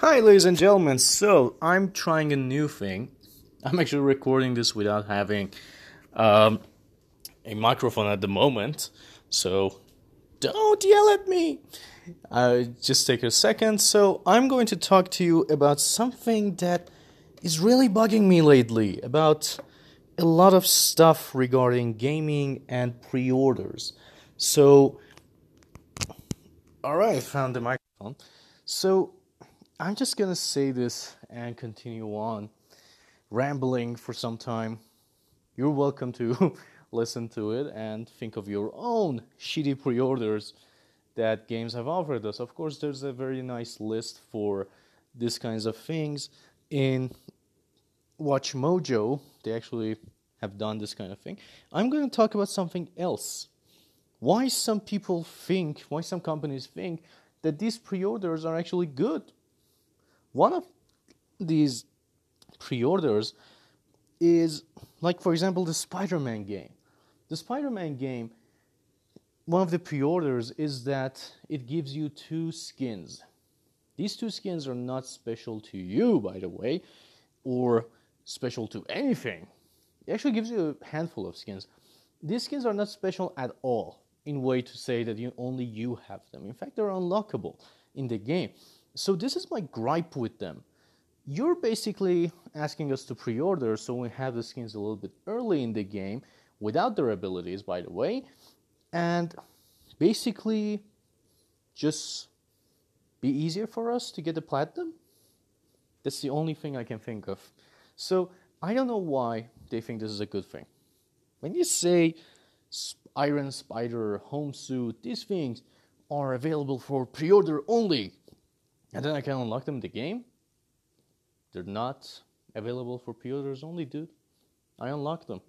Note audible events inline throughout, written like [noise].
Hi, ladies and gentlemen. So, I'm trying a new thing. I'm actually recording this without having um, a microphone at the moment. So, don't yell at me. Uh, just take a second. So, I'm going to talk to you about something that is really bugging me lately about a lot of stuff regarding gaming and pre orders. So, alright, I found the microphone. So, I'm just gonna say this and continue on rambling for some time. You're welcome to [laughs] listen to it and think of your own shitty pre orders that games have offered us. Of course, there's a very nice list for these kinds of things. In Watch Mojo, they actually have done this kind of thing. I'm going to talk about something else. Why some people think, why some companies think that these pre orders are actually good one of these pre-orders is like for example the Spider-Man game. The Spider-Man game one of the pre-orders is that it gives you two skins. These two skins are not special to you by the way or special to anything. It actually gives you a handful of skins. These skins are not special at all in way to say that you only you have them. In fact, they're unlockable in the game. So this is my gripe with them. You're basically asking us to pre-order so we have the skins a little bit early in the game without their abilities, by the way, and basically just be easier for us to get the platinum. That's the only thing I can think of. So I don't know why they think this is a good thing. When you say Iron Spider, Homesuit, these things are available for pre-order only, and then I can unlock them in the game. They're not available for pre-orders only, dude. I unlocked them.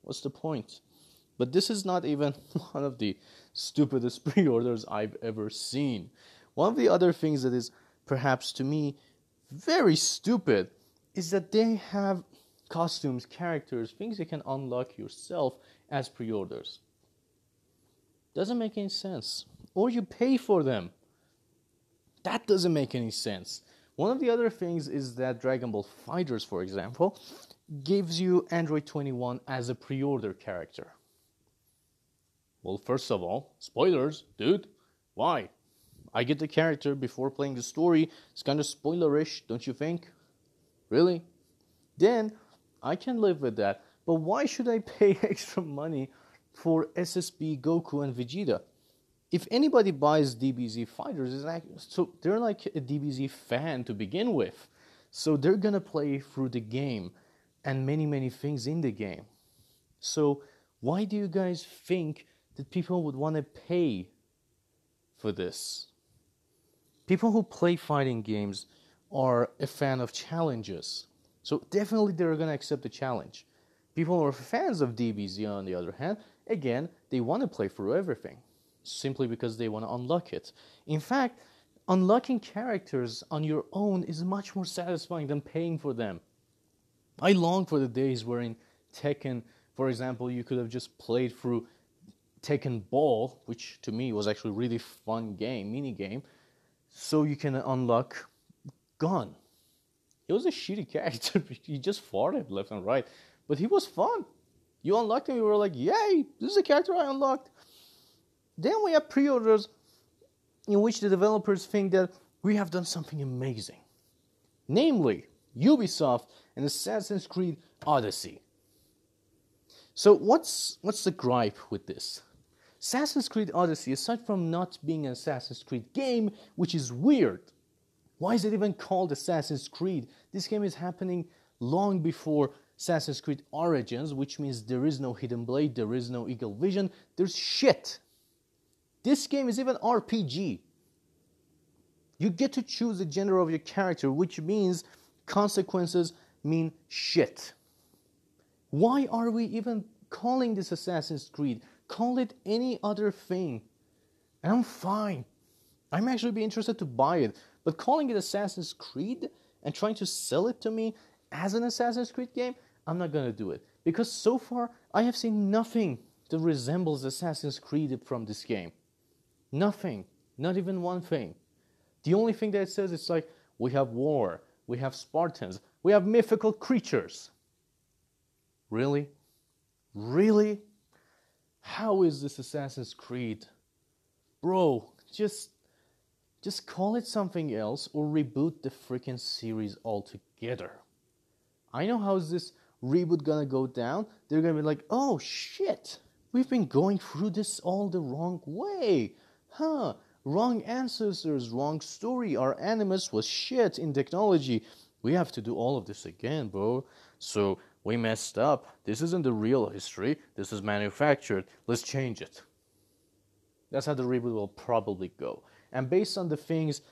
What's the point? But this is not even [laughs] one of the stupidest [laughs] pre-orders I've ever seen. One of the other things that is perhaps to me very stupid is that they have costumes, characters, things you can unlock yourself as pre-orders. Doesn't make any sense. Or you pay for them. That doesn't make any sense. One of the other things is that Dragon Ball FighterZ, for example, gives you Android 21 as a pre order character. Well, first of all, spoilers, dude. Why? I get the character before playing the story. It's kind of spoilerish, don't you think? Really? Then I can live with that. But why should I [laughs] pay extra money for SSB, Goku, and Vegeta? If anybody buys DBZ fighters, is like so they're like a DBZ fan to begin with, so they're gonna play through the game and many many things in the game. So why do you guys think that people would want to pay for this? People who play fighting games are a fan of challenges, so definitely they're gonna accept the challenge. People who are fans of DBZ, on the other hand, again, they want to play through everything simply because they want to unlock it. In fact, unlocking characters on your own is much more satisfying than paying for them. I long for the days where in Tekken, for example, you could have just played through Tekken Ball, which to me was actually really fun game, mini game, so you can unlock Gon. He was a shitty [laughs] character. he just farted left and right, but he was fun. You unlocked him, you were like, yay, this is a character I unlocked. Then we have pre orders in which the developers think that we have done something amazing. Namely, Ubisoft and Assassin's Creed Odyssey. So, what's, what's the gripe with this? Assassin's Creed Odyssey, aside from not being an Assassin's Creed game, which is weird, why is it even called Assassin's Creed? This game is happening long before Assassin's Creed Origins, which means there is no Hidden Blade, there is no Eagle Vision, there's shit. This game is even RPG. You get to choose the gender of your character, which means consequences mean shit. Why are we even calling this Assassin's Creed? Call it any other thing. And I'm fine. I'm actually be interested to buy it. But calling it Assassin's Creed and trying to sell it to me as an Assassin's Creed game, I'm not gonna do it. Because so far I have seen nothing that resembles Assassin's Creed from this game. Nothing. Not even one thing. The only thing that it says is like, we have war, we have Spartans, we have mythical creatures. Really? Really? How is this Assassin's Creed? Bro, just just call it something else or reboot the freaking series altogether. I know how is this reboot gonna go down. They're gonna be like, oh shit, we've been going through this all the wrong way. Huh, wrong ancestors, wrong story. Our animus was shit in technology. We have to do all of this again, bro. So we messed up. This isn't the real history. This is manufactured. Let's change it. That's how the reboot will probably go. And based on the things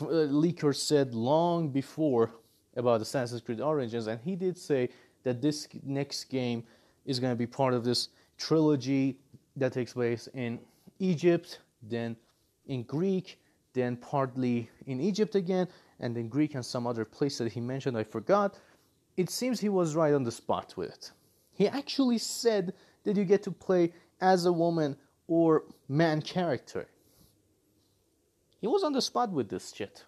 uh, Leaker said long before about the Assassin's Creed Origins, and he did say that this next game is going to be part of this trilogy that takes place in Egypt, then in Greek, then partly in Egypt again, and then Greek and some other place that he mentioned, I forgot. It seems he was right on the spot with it. He actually said that you get to play as a woman or man character. He was on the spot with this shit.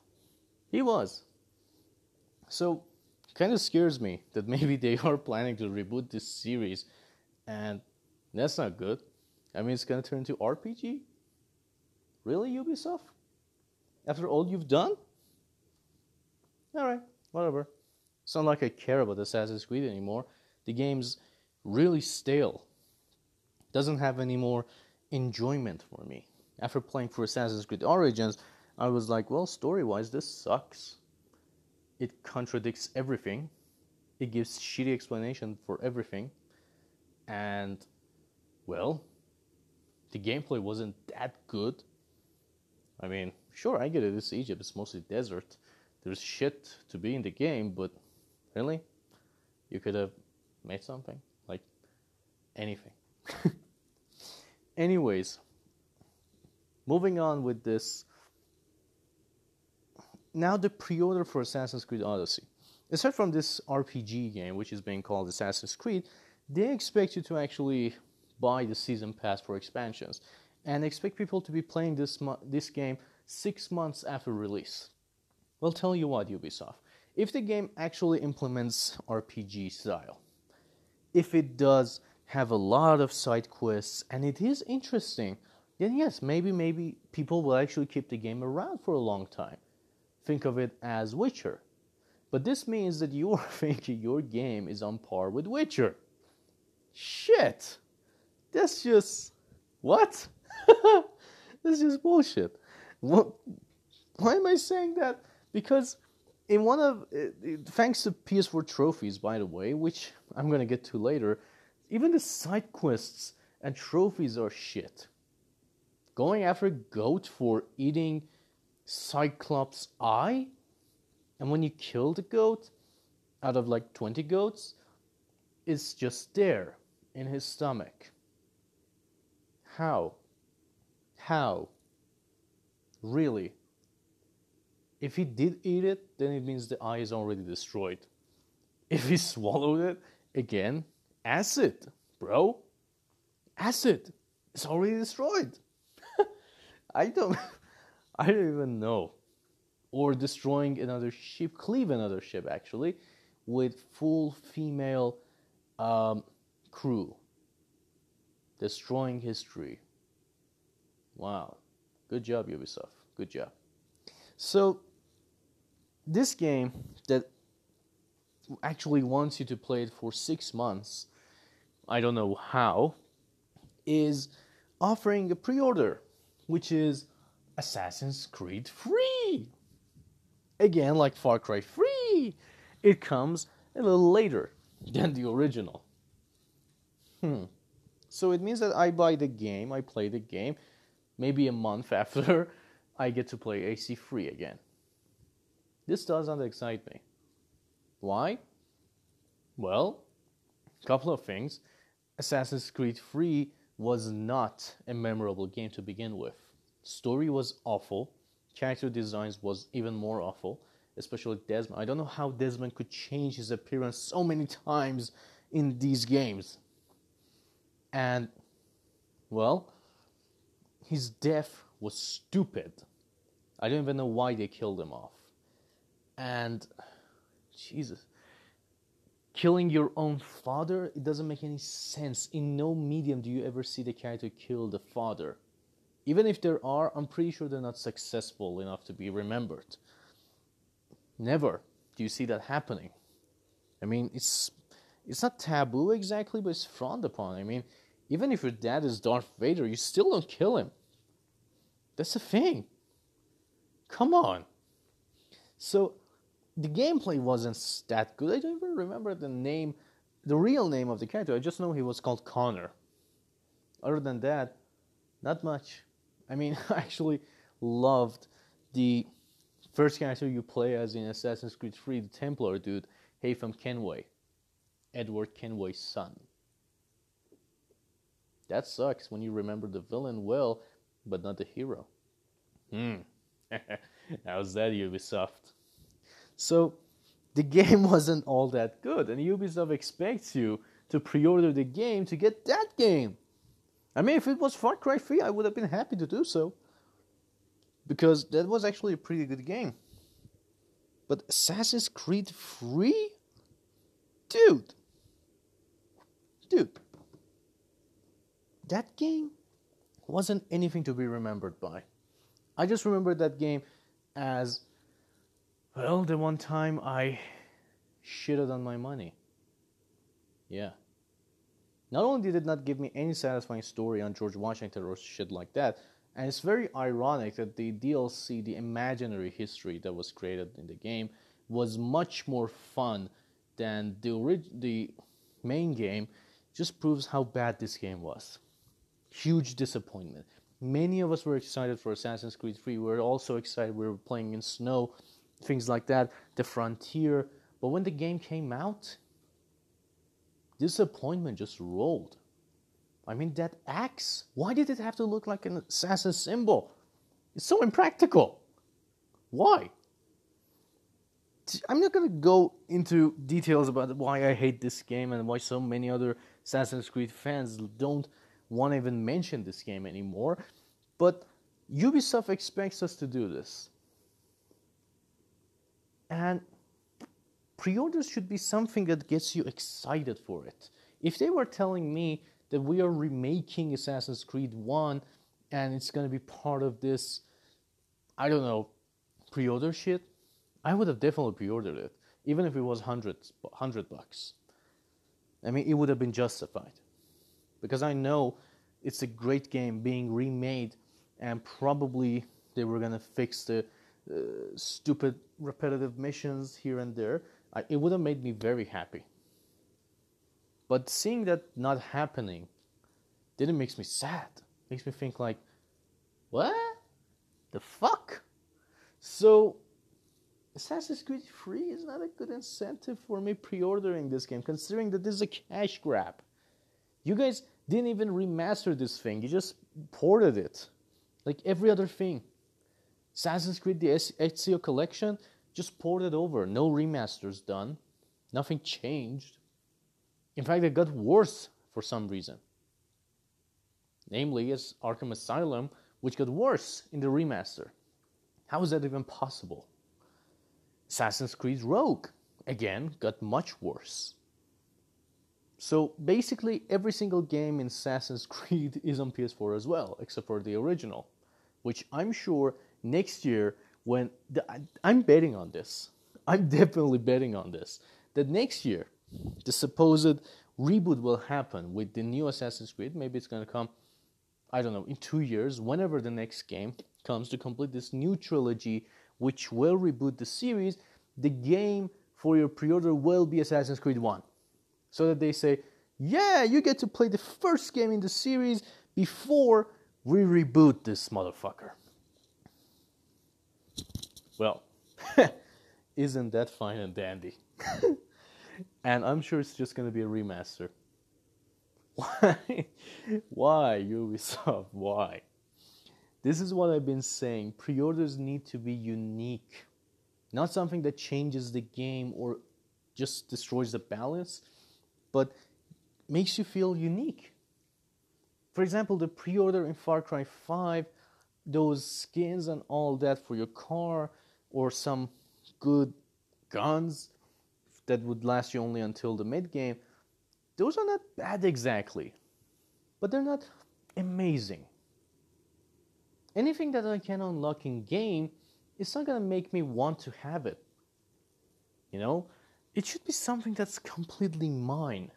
He was. So, kind of scares me that maybe they are planning to reboot this series, and that's not good. I mean, it's gonna turn into RPG. Really, Ubisoft? After all you've done? Alright, whatever. It's not like I care about Assassin's Creed anymore. The game's really stale. Doesn't have any more enjoyment for me. After playing for Assassin's Creed Origins, I was like, well, story wise, this sucks. It contradicts everything. It gives shitty explanation for everything. And, well, the gameplay wasn't that good. I mean, sure, I get it. It's Egypt. It's mostly desert. There's shit to be in the game, but really, you could have made something like anything. [laughs] Anyways, moving on with this. Now the pre-order for Assassin's Creed Odyssey. Aside from this RPG game, which is being called Assassin's Creed, they expect you to actually buy the season pass for expansions, and expect people to be playing this this game six months after release. Well, tell you what, Ubisoft, if the game actually implements RPG style, if it does have a lot of side quests and it is interesting, then yes, maybe maybe people will actually keep the game around for a long time. Think of it as Witcher. But this means that you are [laughs] thinking your game is on par with Witcher. Shit. That's just what? That's just bullshit. What, why am I saying that? Because in one of eh, eh, thanks to PS4 trophies, by the way, which I'm gonna get to later, even the side quests and trophies are shit. Going after a goat for eating Cyclops' eye? And when you kill the goat, out of like 20 goats, it's just there in his stomach. How? How? Really? If he did eat it, then it means the eye is already destroyed. If he [laughs] swallowed it, again, acid, bro. Acid. It's already destroyed. [laughs] I don't [laughs] I don't even know. Or destroying another ship, cleave another ship actually, with full female um, crew. Destroying history. Wow. Good job, Ubisoft. Good job. So, this game that actually wants you to play it for six months, I don't know how, is offering a pre order, which is Assassin's Creed free. Again, like Far Cry free, it comes a little later than the original. Hmm. So it means that I buy the game, I play the game, maybe a month [laughs] after I get to play AC free again. This doesn't excite me. Why? Well, a couple of things. Assassin's Creed 3 was not a memorable game to begin with. Story was awful. Character designs was even more awful, especially Desmond. I don't know how Desmond could change his appearance so many times in these games. And well, his death was stupid. I don't even know why they killed him off. And Jesus, killing your own father, it doesn't make any sense. In no medium do you ever see the character kill the father. Even if there are, I'm pretty sure they're not successful enough to be remembered. Never do you see that happening. I mean, it's it's not taboo exactly, but it's frowned upon. I mean, even if your dad is Darth Vader, you still don't kill him. That's the thing. Come on. So the gameplay wasn't that good. I don't even remember the name, the real name of the character. I just know he was called Connor. Other than that, not much. I mean, [laughs] I actually loved the first character you play as in Assassin's Creed 3, the Templar dude, Haytham Kenway, Edward Kenway's son. That sucks when you remember the villain well, but not the hero. Hmm. [laughs] How's that, Ubisoft? So, the [laughs] game wasn't all that good, and Ubisoft expects you to pre order the game to get that game. I mean, if it was Far Cry 3, I would have been happy to do so. Because that was actually a pretty good game. But Assassin's Creed 3? Dude. Dude. That game wasn't anything to be remembered by. I just remember that game as, well, the one time I shitted on my money. Yeah. Not only did it not give me any satisfying story on George Washington or shit like that, and it's very ironic that the DLC, the imaginary history that was created in the game, was much more fun than the orig- the main game. Just proves how bad this game was. Huge disappointment. Many of us were excited for Assassin's Creed 3. We were also excited. We were playing in snow, things like that. The Frontier. But when the game came out, disappointment just rolled. I mean, that axe, why did it have to look like an assassin symbol? It's so impractical. Why? I'm not going to go into details about why I hate this game and why so many other Assassin's Creed fans don't want to even mention this game anymore. But Ubisoft expects us to do this. And pre orders should be something that gets you excited for it. If they were telling me that we are remaking Assassin's Creed 1 and it's going to be part of this, I don't know, pre order shit, I would have definitely pre ordered it, even if it was 100, 100 bucks. I mean, it would have been justified. Because I know it's a great game being remade, and probably they were to fix the uh, stupid repetitive missions here and there. I, it would have made me very happy. But seeing that not happening didn't makes me sad. Makes me think like, what? The fuck? So Assassin's Creed 3 is not a good incentive for me pre-ordering this game, considering that this is a cash grab. You guys didn't even remaster this thing, He just ported it. Like every other thing. Assassin's Creed, the Ezio collection, just ported over. No remasters done. Nothing changed. In fact, it got worse for some reason. Namely, as Arkham Asylum, which got worse in the remaster. How is that even possible? Assassin's Creed Rogue, again, got much worse. So basically, every single game in Assassin's Creed [laughs] is on PS4 as well, except for the original, which I'm sure next year, when the, I'm betting on this, [laughs] I'm definitely betting on this, that next year the supposed reboot will happen with the new Assassin's Creed. Maybe it's going to come, I don't know, in two years, whenever the next game comes to complete this new trilogy, which will reboot the series. The game for your pre order will be Assassin's Creed 1. So that they say, yeah, you get to play the first game in the series before we reboot this motherfucker. Well, [laughs] isn't that fine and dandy? [laughs] and I'm sure it's just going to be a remaster. [laughs] Why? Why, Ubisoft? Why? This is what I've been saying. Pre orders need to be unique, not something that changes the game or just destroys the balance, but makes you feel unique. For example, the pre order in Far Cry 5, those skins and all that for your car, or some good guns that would last you only until the mid game, those are not bad exactly, but they're not amazing. Anything that I can unlock in game, it's not gonna make me want to have it. You know, it should be something that's completely mine.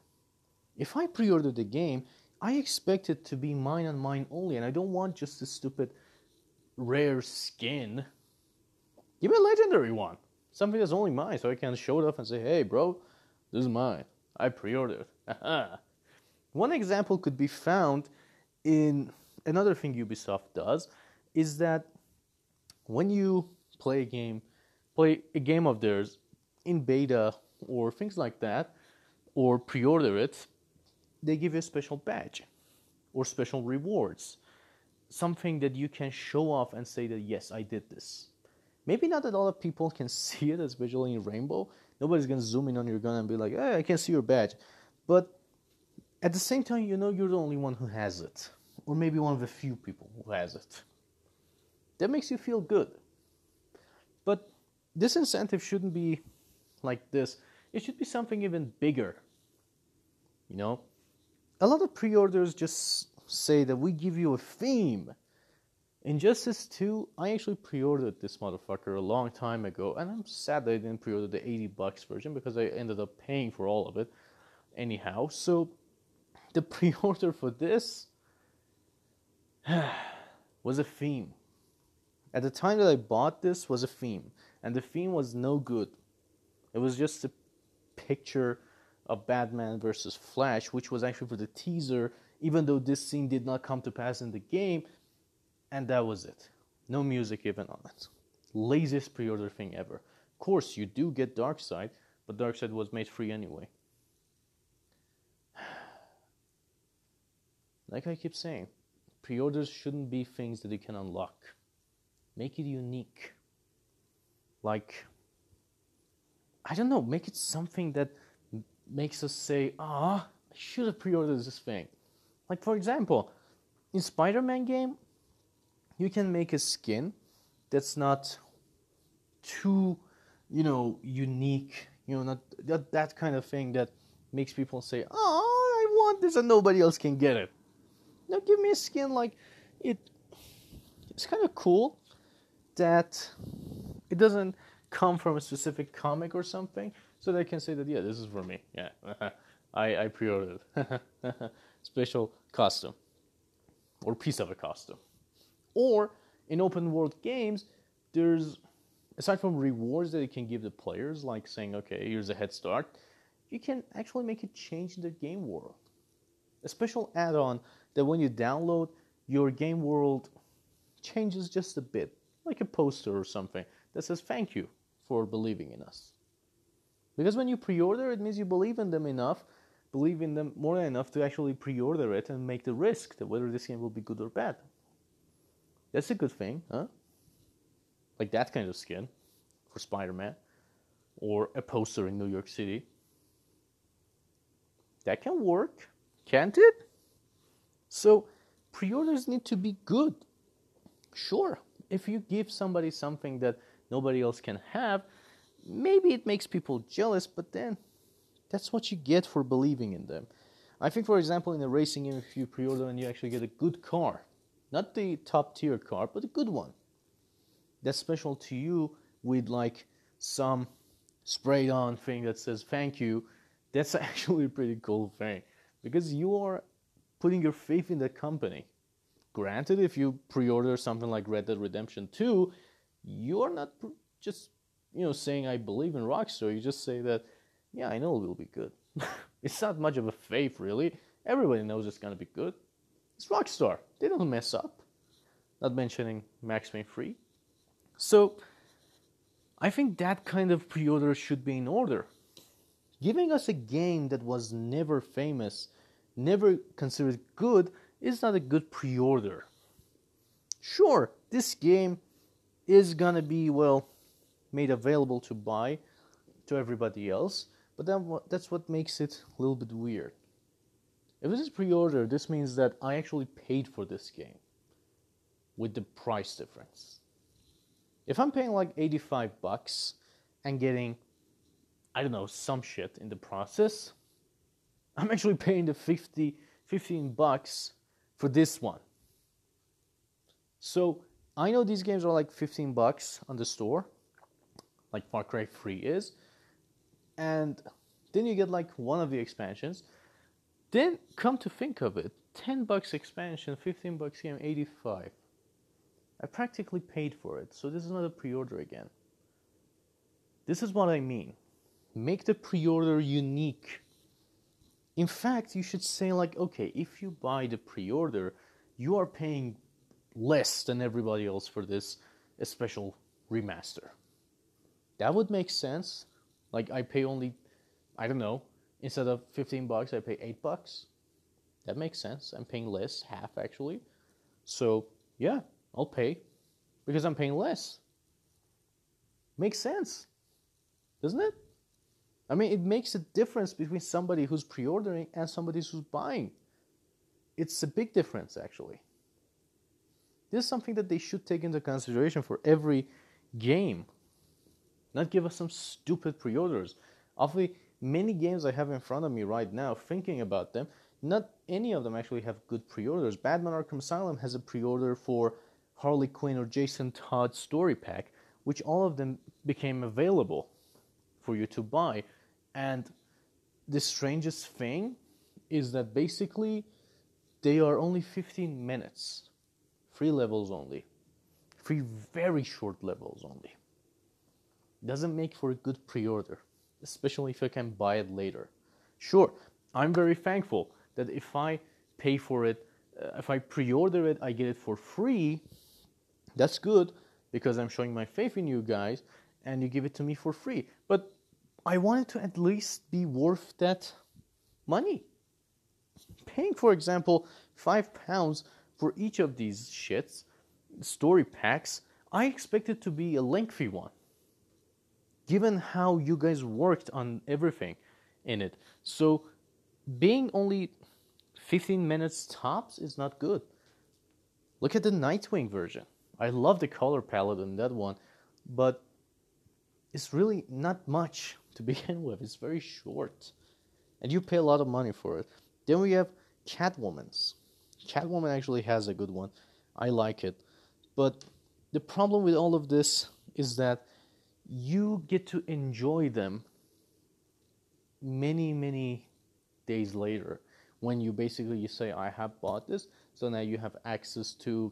If I pre order the game, I expect it to be mine and mine only, and I don't want just a stupid rare skin. Give me a legendary one. Something that's only mine, so I can show it off and say, hey, bro, this is mine. I pre ordered. [laughs] one example could be found in another thing Ubisoft does is that when you play a game, play a game of theirs in beta or things like that, or pre order it, they give you a special badge or special rewards. Something that you can show off and say that, yes, I did this. Maybe not that lot of people can [laughs] see it, especially in Rainbow. Nobody's to zoom in on your gun and be like, hey, I can see your badge. But at the same time, you know you're the only one who has it. Or maybe one of the few people who has it. That makes you feel good. But this incentive shouldn't be like this. It should be something even bigger. You know? A lot of pre orders just say that we give you a theme. Injustice 2, I actually pre ordered this motherfucker a long time ago, and I'm sad that I didn't pre order the 80 bucks version because I ended up paying for all of it anyhow. So, the [laughs] pre order for this [sighs] was a theme. At the time that I bought this was a theme, and the theme was no good. It was just a picture of Batman versus Flash, which was actually for the teaser, even though this scene did not come to pass in the game, and that was it. No music even on it. Laziest pre order thing ever. Of course, you do get Darkseid, but Darkseid was made free anyway. [sighs] Like I keep saying, pre orders shouldn't be things that you can unlock. Make it unique. Like, I don't know, make it something that makes us say, ah, I should have pre ordered this thing. Like, for example, in Spider Man game, you can make a skin that's not too, you know, unique, you know, not that, that kind of thing that makes people say, oh, I want this and nobody else can get it. Now give me a skin like it. It's kind of cool that it doesn't come from a specific comic or something, so they can say that yeah, this is for me. Yeah, [laughs] I I pre-ordered [laughs] special costume or piece of a costume. Or in open world games, there's aside from rewards that it can give the players, like saying okay, here's a head start, you can actually make a change in the game world. A special add-on that when you download, your game world changes just a bit, like a poster or something that says thank you for believing in us. Because when you pre order, it means you believe in them enough, believe in them more than enough to actually pre order it and make the risk that whether this game will be good or bad. That's a good thing, huh? Like that kind of skin for Spider Man or a poster in New York City. That can work, can't it? So pre-orders need to be good. Sure, if you give somebody something that nobody else can have, maybe it makes people jealous, but then that's what you get for believing in them. I think, for example, in a racing game, if you pre order and you actually get a good car, not the top tier car, but a good one, that's special to you with like some sprayed on thing that says thank you, that's [laughs] actually a pretty cool thing because you are putting your faith in the company. Granted, if you pre-order something like Red Dead Redemption 2, you're not just you know saying I believe in Rockstar. You just say that, yeah, I know it will be good. [laughs] it's not much of a faith, really. Everybody knows it's gonna be good. It's Rockstar. They don't mess up. Not mentioning Max Payne 3. So, I think that kind of pre-order should be in order. Giving us a game that was never famous never considered good is not a good pre order. Sure, this game is gonna be, well, made available to buy to everybody else, but then that's what makes it a little bit weird. If this is pre order, this means that I actually paid for this game with the price difference. If I'm paying like 85 bucks and getting I don't know, some shit in the process, I'm actually paying the 50, 15 bucks for this one. So I know these games are like 15 bucks on the store, like Far Cry 3 is. And then you get like one of the expansions. Then come to think of it, 10 bucks expansion, 15 bucks game, 85. I practically paid for it, so this is not a pre-order again. This is what I mean. Make the pre-order unique. In fact, you should say like, okay, if you buy the pre-order, you are paying less than everybody else for this special remaster. That would make sense. Like I pay only I don't know, instead of 15 bucks I pay 8 bucks. That makes sense. I'm paying less, half actually. So, yeah, I'll pay because I'm paying less. Makes sense. Doesn't it? I mean, it makes a difference between somebody who's pre-ordering and somebody who's buying. It's a big difference actually. This is something that they should take into consideration for every game. Not give us some stupid pre orders. The many games I have in front of me right now, thinking about them, not any of them actually have good pre orders. Batman Arkham Asylum has a pre order for Harley Quinn or Jason Todd story pack, which all of them became available for you to buy. And the strangest thing is that basically they are only 15 minutes Three levels only. Three very short levels only. Doesn't make for a good pre order, especially if I can buy it later. Sure, I'm very thankful that if I pay for it, uh, if I pre order it, I get it for free. That's good because I'm showing my faith in you guys and you give it to me for free. But I want it to at least be worth that money. Paying, for example, five pounds for each of these shits, story packs, I expect it to be a lengthy one. Given how you guys worked on everything in it. So being only 15 minutes tops is not good. Look at the Nightwing version. I love the color palette in that one, but it's really not much to [laughs] begin with. It's very short. And you pay a lot of money for it. Then we have Catwoman's. Catwoman actually has a good one. I like it. But the problem with all of this is that you get to enjoy them many, many days later when you basically you say I have bought this, so now you have access to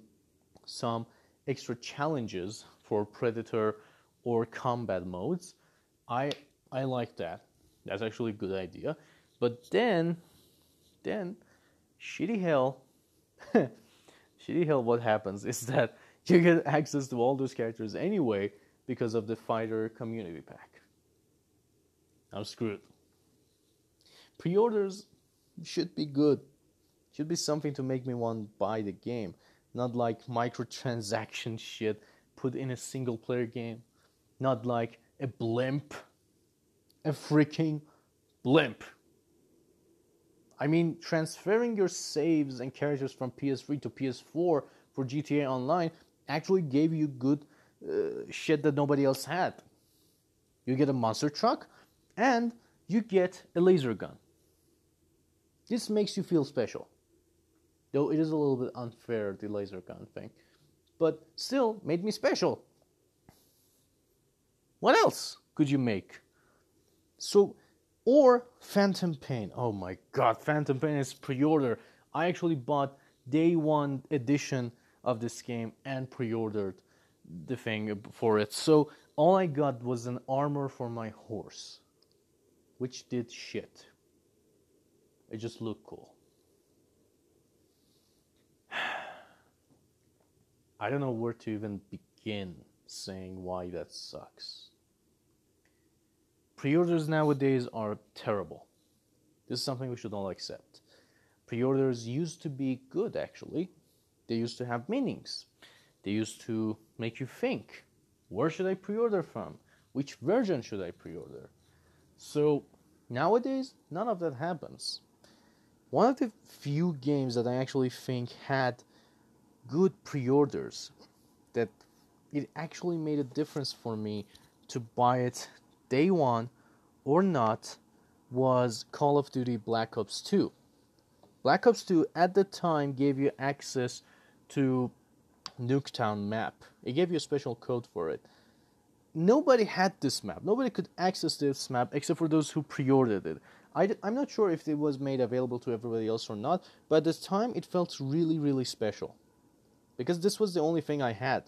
some extra challenges for predator or combat modes. I I like that. That's actually a good idea. But then then shitty hell [laughs] Shitty Hell, what happens is that [laughs] you get access to all those characters anyway because of the fighter community pack. I'm screwed. Pre orders should be good, should be something to make me want to buy the game, not like microtransaction shit put in a single player game, not like a blimp, a freaking blimp. I mean, transferring your saves and characters from PS3 to PS4 for GTA Online actually gave you good uh, shit that nobody else had. You get a monster truck and you get a laser gun. This makes you feel special. Though it is a little bit unfair, the laser gun thing. But still, made me special. What else could you make? So, or Phantom Pain. Oh my god, Phantom Pain is pre-order. I actually bought day one edition of this game and pre-ordered the thing for it. So all I got was an armor for my horse, which did shit. It just looked cool. [sighs] I don't know where to even begin saying why that sucks. Pre-orders nowadays are terrible. This is something we should all accept. Pre-orders used to be good actually. They used to have meanings. They used to make you think, where should I pre-order from? Which version should I pre-order? So nowadays none of that happens. One of the few games that I actually think had good pre-orders that it actually made a difference for me to buy it day one or not was Call of Duty Black Ops 2. Black Ops 2 at the time gave you access to Nuketown map. It gave you a special code for it. Nobody had this map. Nobody could access this map except for those who pre-ordered it. I, am not sure if it was made available to everybody else or not, but at this time it felt really, really special. Because this was the only thing I had.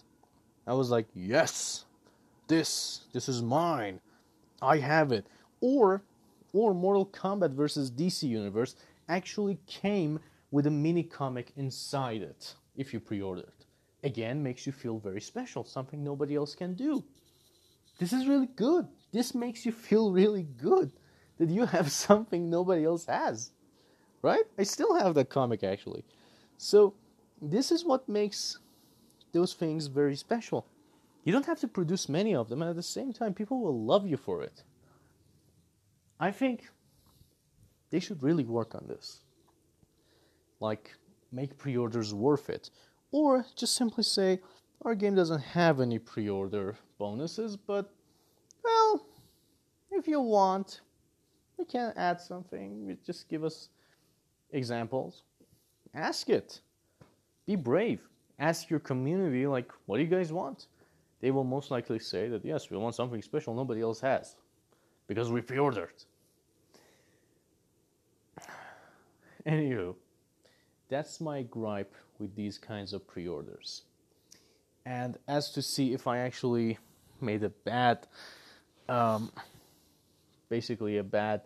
I was like, yes, this, this is mine. I have it. Or, or Mortal Kombat versus DC Universe actually came with a mini comic inside it if you pre-ordered. Again, makes you feel very special, something nobody else can do. This is really good. This makes you feel [laughs] really good that you have [laughs] something nobody else has. Right? I still have that comic actually. So, this is what makes those things very special. You don't have to produce many of them, and at the same time, people will love you for it. I think they should really work on this. Like, make pre orders worth it. Or just simply say, our game doesn't have any pre order bonuses, but, well, if you want, we can add something. Just give us examples. Ask it. Be brave. Ask your community, like, what do you guys want? They will most likely say that, yes, we want something special nobody else has because we pre ordered. [laughs] Anywho, that's my gripe with these kinds of pre orders. And as to see if I actually made a bad, um, basically a bad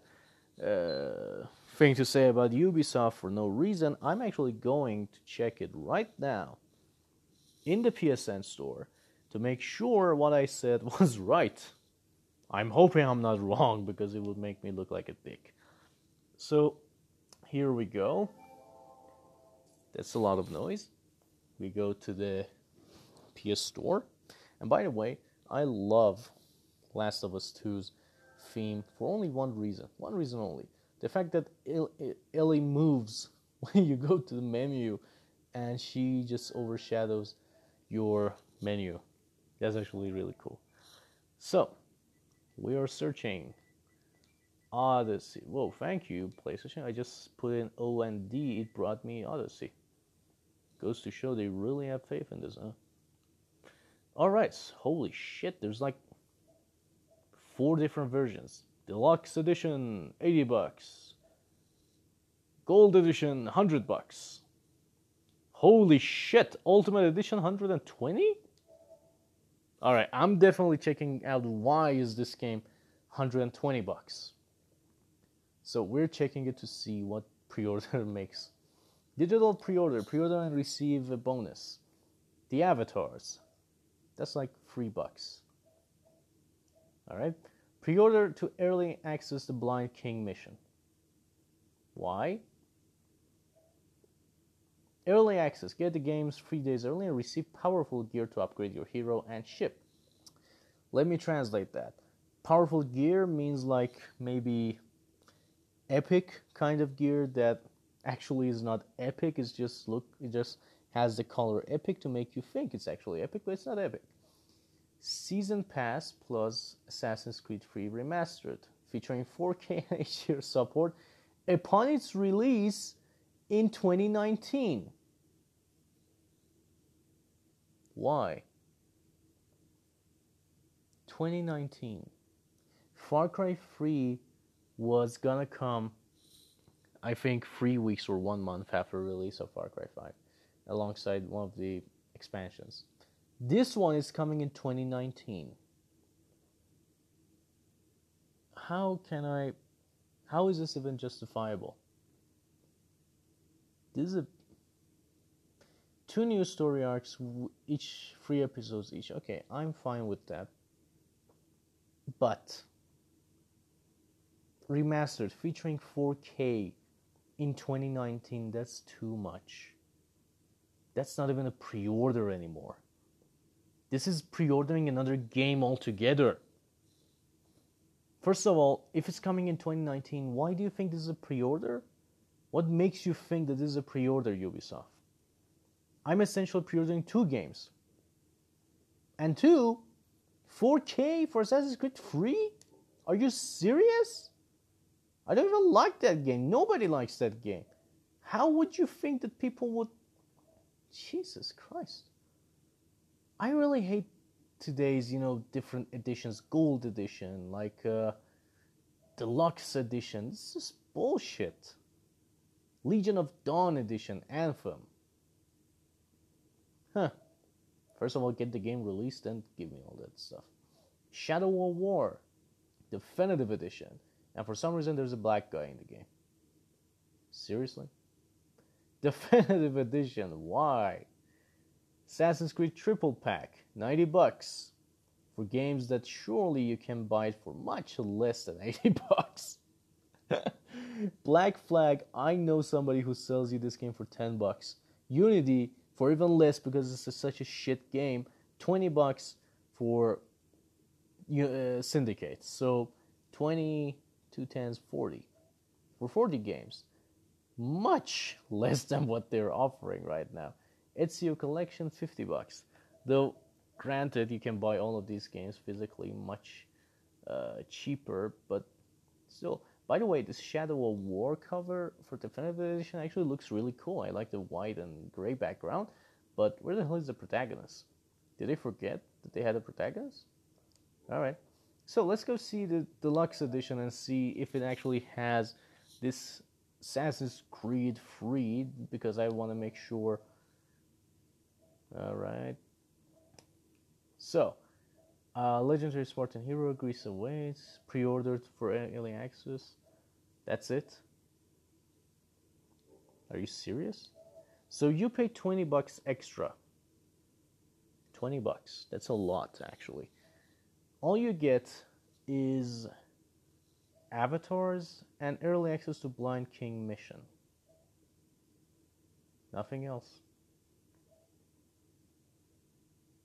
uh, thing to say about Ubisoft for no reason, I'm actually going to check it right now in the PSN store to make sure what I said [laughs] was right. I'm hoping I'm not wrong because it would make me look like a dick. So here we go. That's a lot of noise. We go to the PS Store. And by the way, I love Last of Us 2's theme for only one reason. One reason only. The fact that Ellie moves [laughs] when you go to the menu and she just overshadows your menu. That's actually really cool. So, we are searching Odyssey. Whoa, thank you, PlayStation. I just put in O and D, it brought me Odyssey. Goes to show they really have faith in this, huh? Alright, holy shit, there's like four different versions. Deluxe edition, 80 bucks. Gold edition, 100 bucks. Holy shit, Ultimate edition, 120? Alright, I'm definitely checking out why is this game 120 bucks. So we're checking it to see what pre-order [laughs] makes Digital pre-order, pre-order and receive a bonus. The avatars, that's like three bucks. All right. Pre-order to early access the Blind King mission. Why? Early access. Get the games three days early and receive powerful gear to upgrade your hero and ship. Let me translate that. Powerful gear means like maybe epic kind of gear that actually is not epic. It's just look. It just has the color epic to make you think it's actually epic, but it's not epic. Season Pass plus Assassin's Creed 3 Remastered, featuring 4K [laughs] and HDR support upon its release in 2019. Why? 2019. Far Cry 3 was gonna come I think three weeks or one month after release of Far Cry 5, alongside one of the expansions. This one is coming in 2019. How can I? How is this even justifiable? This is a two new story arcs, each three episodes each. Okay, I'm fine with that. But remastered, featuring 4K in 2019, that's too much. That's not even a pre order anymore. This is pre ordering another game altogether. First of all, if it's coming in 2019, why do you think this is a pre order? What makes you think that this is a pre order, Ubisoft? I'm essentially pre ordering two games. And two, 4K for Assassin's Creed free? Are you serious? I don't even like that game. Nobody likes that game. How would you think that people would. Jesus Christ. I really hate today's, you know, different editions. Gold edition, like uh, Deluxe edition. This is bullshit. Legion of Dawn edition, Anthem. Huh. First of all, get the game released, and give me all that stuff. Shadow of War, Definitive Edition. And for some reason, there's a black guy in the game. Seriously? Definitive [laughs] Edition, why? Assassin's Creed Triple Pack, 90 bucks. For games that surely you can buy for much less than [laughs] 80 bucks. [laughs] Black Flag, I know somebody who sells you this game for 10 bucks. Unity, for even less because it's a, such a shit game, 20 bucks for uh, Syndicate. So 20, 2 tens, 40. For 40 games. Much [laughs] less than what they're offering right now. Ezio Collection, 50 bucks. Though, granted, you can buy all of these games physically much uh, cheaper, but still. By the way, this Shadow of War cover for Definitive Edition actually looks really cool. I like the white and gray background, but where the hell is the protagonist? Did they forget that they had a protagonist? Alright, so let's go see the deluxe edition and see if it actually has this Assassin's Creed free because I want to make sure. Alright, so uh, Legendary Spartan Hero, Greece awaits. Pre-ordered for early access. That's it. Are you serious? So you pay 20 bucks extra. 20 bucks. That's a lot, actually. All you get is avatars and early access to Blind King mission. Nothing else.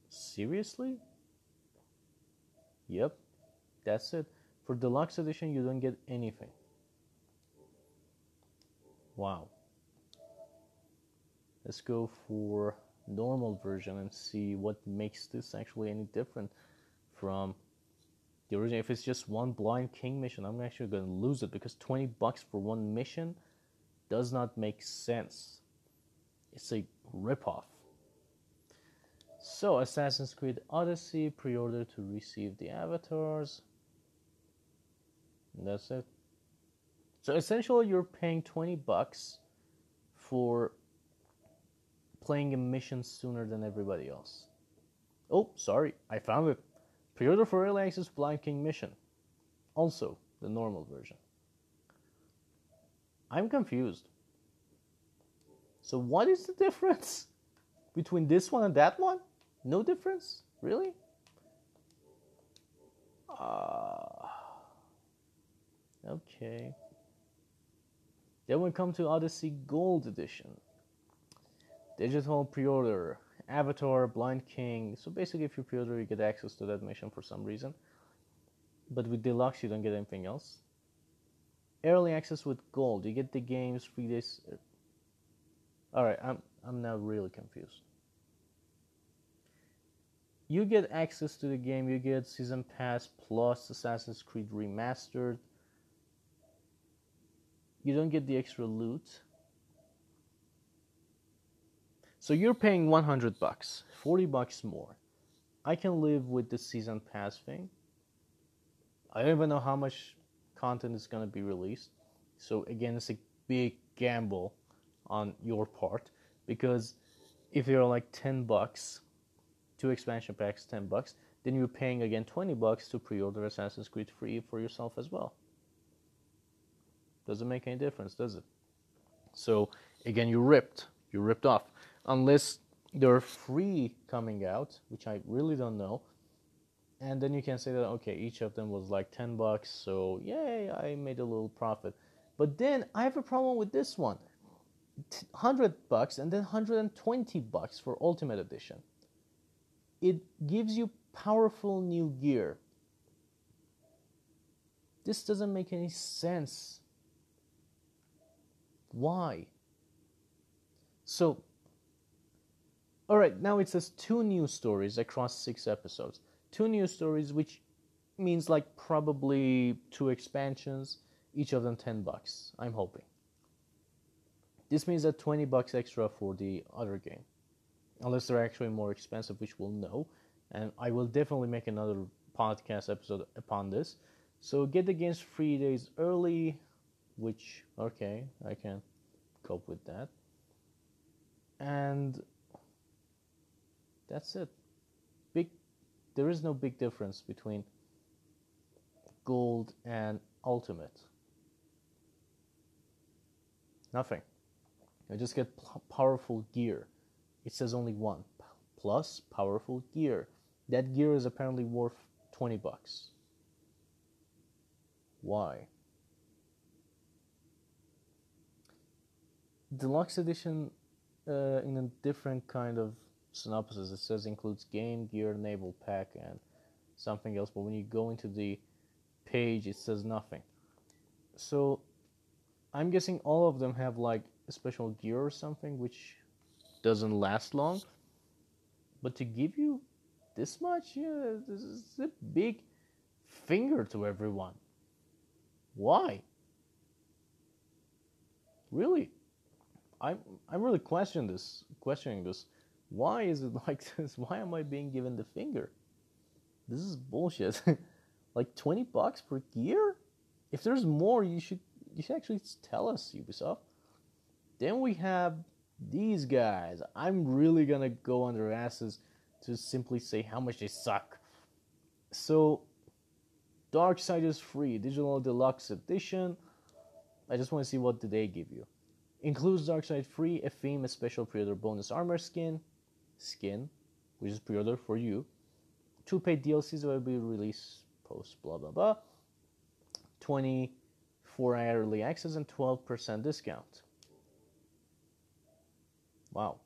Seriously? Yep, that's it. For deluxe edition, you don't get anything. Wow. Let's go for normal version and see what makes this actually any different from the original. If it's just one blind king mission, I'm actually going to lose it because 20 bucks for one mission does not make sense. It's a ripoff. So, Assassin's Creed Odyssey pre order to receive the avatars. And that's it. So, essentially, you're paying 20 bucks for playing a mission sooner than everybody else. Oh, sorry, I found it. Pre order for Early Access Blind King Mission. Also, the normal version. I'm confused. So, what is the difference [laughs] between this one and that one? No difference? Really? Uh, okay. Then we come to Odyssey Gold Edition. Digital pre-order, Avatar, Blind King. So basically, if you pre-order, you get access to that mission for some reason. But with Deluxe, you don't get anything else. Early access with Gold, you get the games three days. Uh, all right, I'm I'm now really confused you get access to the game, you get Season Pass plus Assassin's Creed Remastered. You don't get the extra loot. So you're paying 100 bucks, 40 bucks more. I can live with the Season Pass thing. I don't even know how much content is going to be released. So again, it's a big gamble on your part because if you're like 10 bucks two expansion packs, 10 bucks, then you're paying again 20 bucks to pre-order Assassin's Creed free for yourself as well. Doesn't make any difference, does it? So again, you ripped. You ripped off. Unless they're free coming out, which I really don't know. And then you can say that okay, each of them was like 10 bucks, so yay, I made a little profit. But then I have a problem with this one. 100 bucks and then 120 bucks for ultimate edition it gives you powerful new gear. This doesn't make any sense. Why? So, all right, now it says two new stories across six episodes. Two new stories which means like probably two expansions, each of them 10 bucks. I'm hoping. This means that 20 bucks extra for the other game. Unless they're actually more expensive, which we'll know. And I will definitely make another podcast episode upon this. So get the games three days early, which, okay, I can cope with that. And that's it. Big, there is no big difference between gold and ultimate. Nothing. I just get powerful gear. It says only one plus powerful gear. That gear is apparently worth 20 bucks. Why? Deluxe edition uh, in a different kind of synopsis. It says includes game, gear, naval pack, and something else. But when you go into the page, it says nothing. So I'm guessing all of them have like special gear or something, which doesn't last long. But to give you this much, yeah, this is a big finger to everyone. Why? Really? I'm I'm really questioning this questioning this. Why is it [laughs] like this? Why am I being given the finger? This is bullshit. [laughs] like twenty bucks per gear? If there's more, you should you should actually tell us, Ubisoft. Then we have these guys. I'm really gonna go on their asses to simply say how much they suck. So, Dark Side Darksiders free digital deluxe edition. I just want to see what did they give you. Includes Darkside free, a theme, a special pre-order bonus armor skin, skin, which is pre-order for you. Two paid DLCs will be released post blah blah blah. 24 early access and 12% discount. Wow.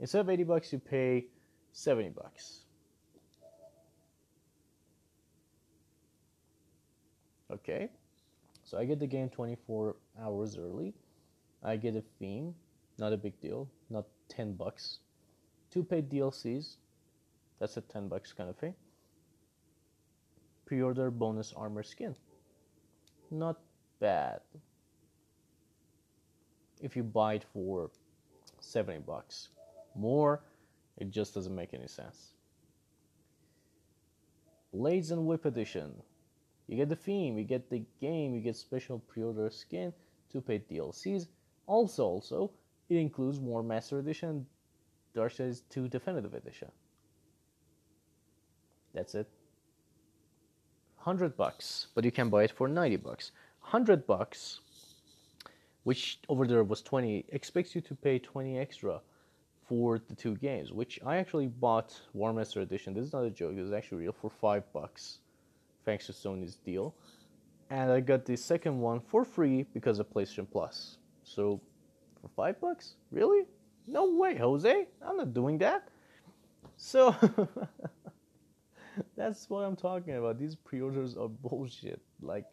Instead of 80 bucks, you pay 70 bucks. Okay. So I get the game 24 hours early. I get a theme, not a big deal, not 10 bucks. Two paid DLCs, that's a 10 bucks kind of thing. Pre order bonus armor skin, not bad. If you buy it for 70 bucks more, it just doesn't make any sense. Blades and Whip Edition. You get the theme, you get the game, you get special pre-order skin, two paid DLCs, also, also, it includes Warmastered Edition, Darksiders 2 Definitive Edition. That's it. 100 bucks, but you can buy it for 90 bucks. 100 bucks, which over there was 20, expects you to pay 20 extra for the two games, which I actually bought Warmastered Edition. This is not a joke, this is actually real for 5 bucks, thanks to Sony's deal. And I got the second one for free because of PlayStation Plus. So for five bucks? Really? No way, Jose. I'm not doing that. So [laughs] that's what I'm talking about. These pre-orders are bullshit. Like,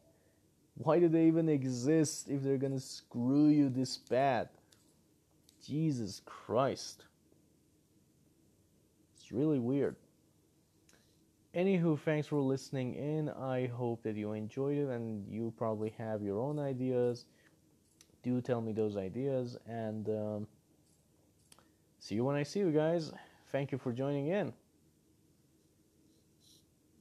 why do they even exist if they're gonna screw you this bad? Jesus Christ. It's really weird. Anywho, thanks for listening in. I hope that you enjoyed it and you probably have your own ideas do tell me those ideas and um, see you when I see you guys. Thank you for joining in.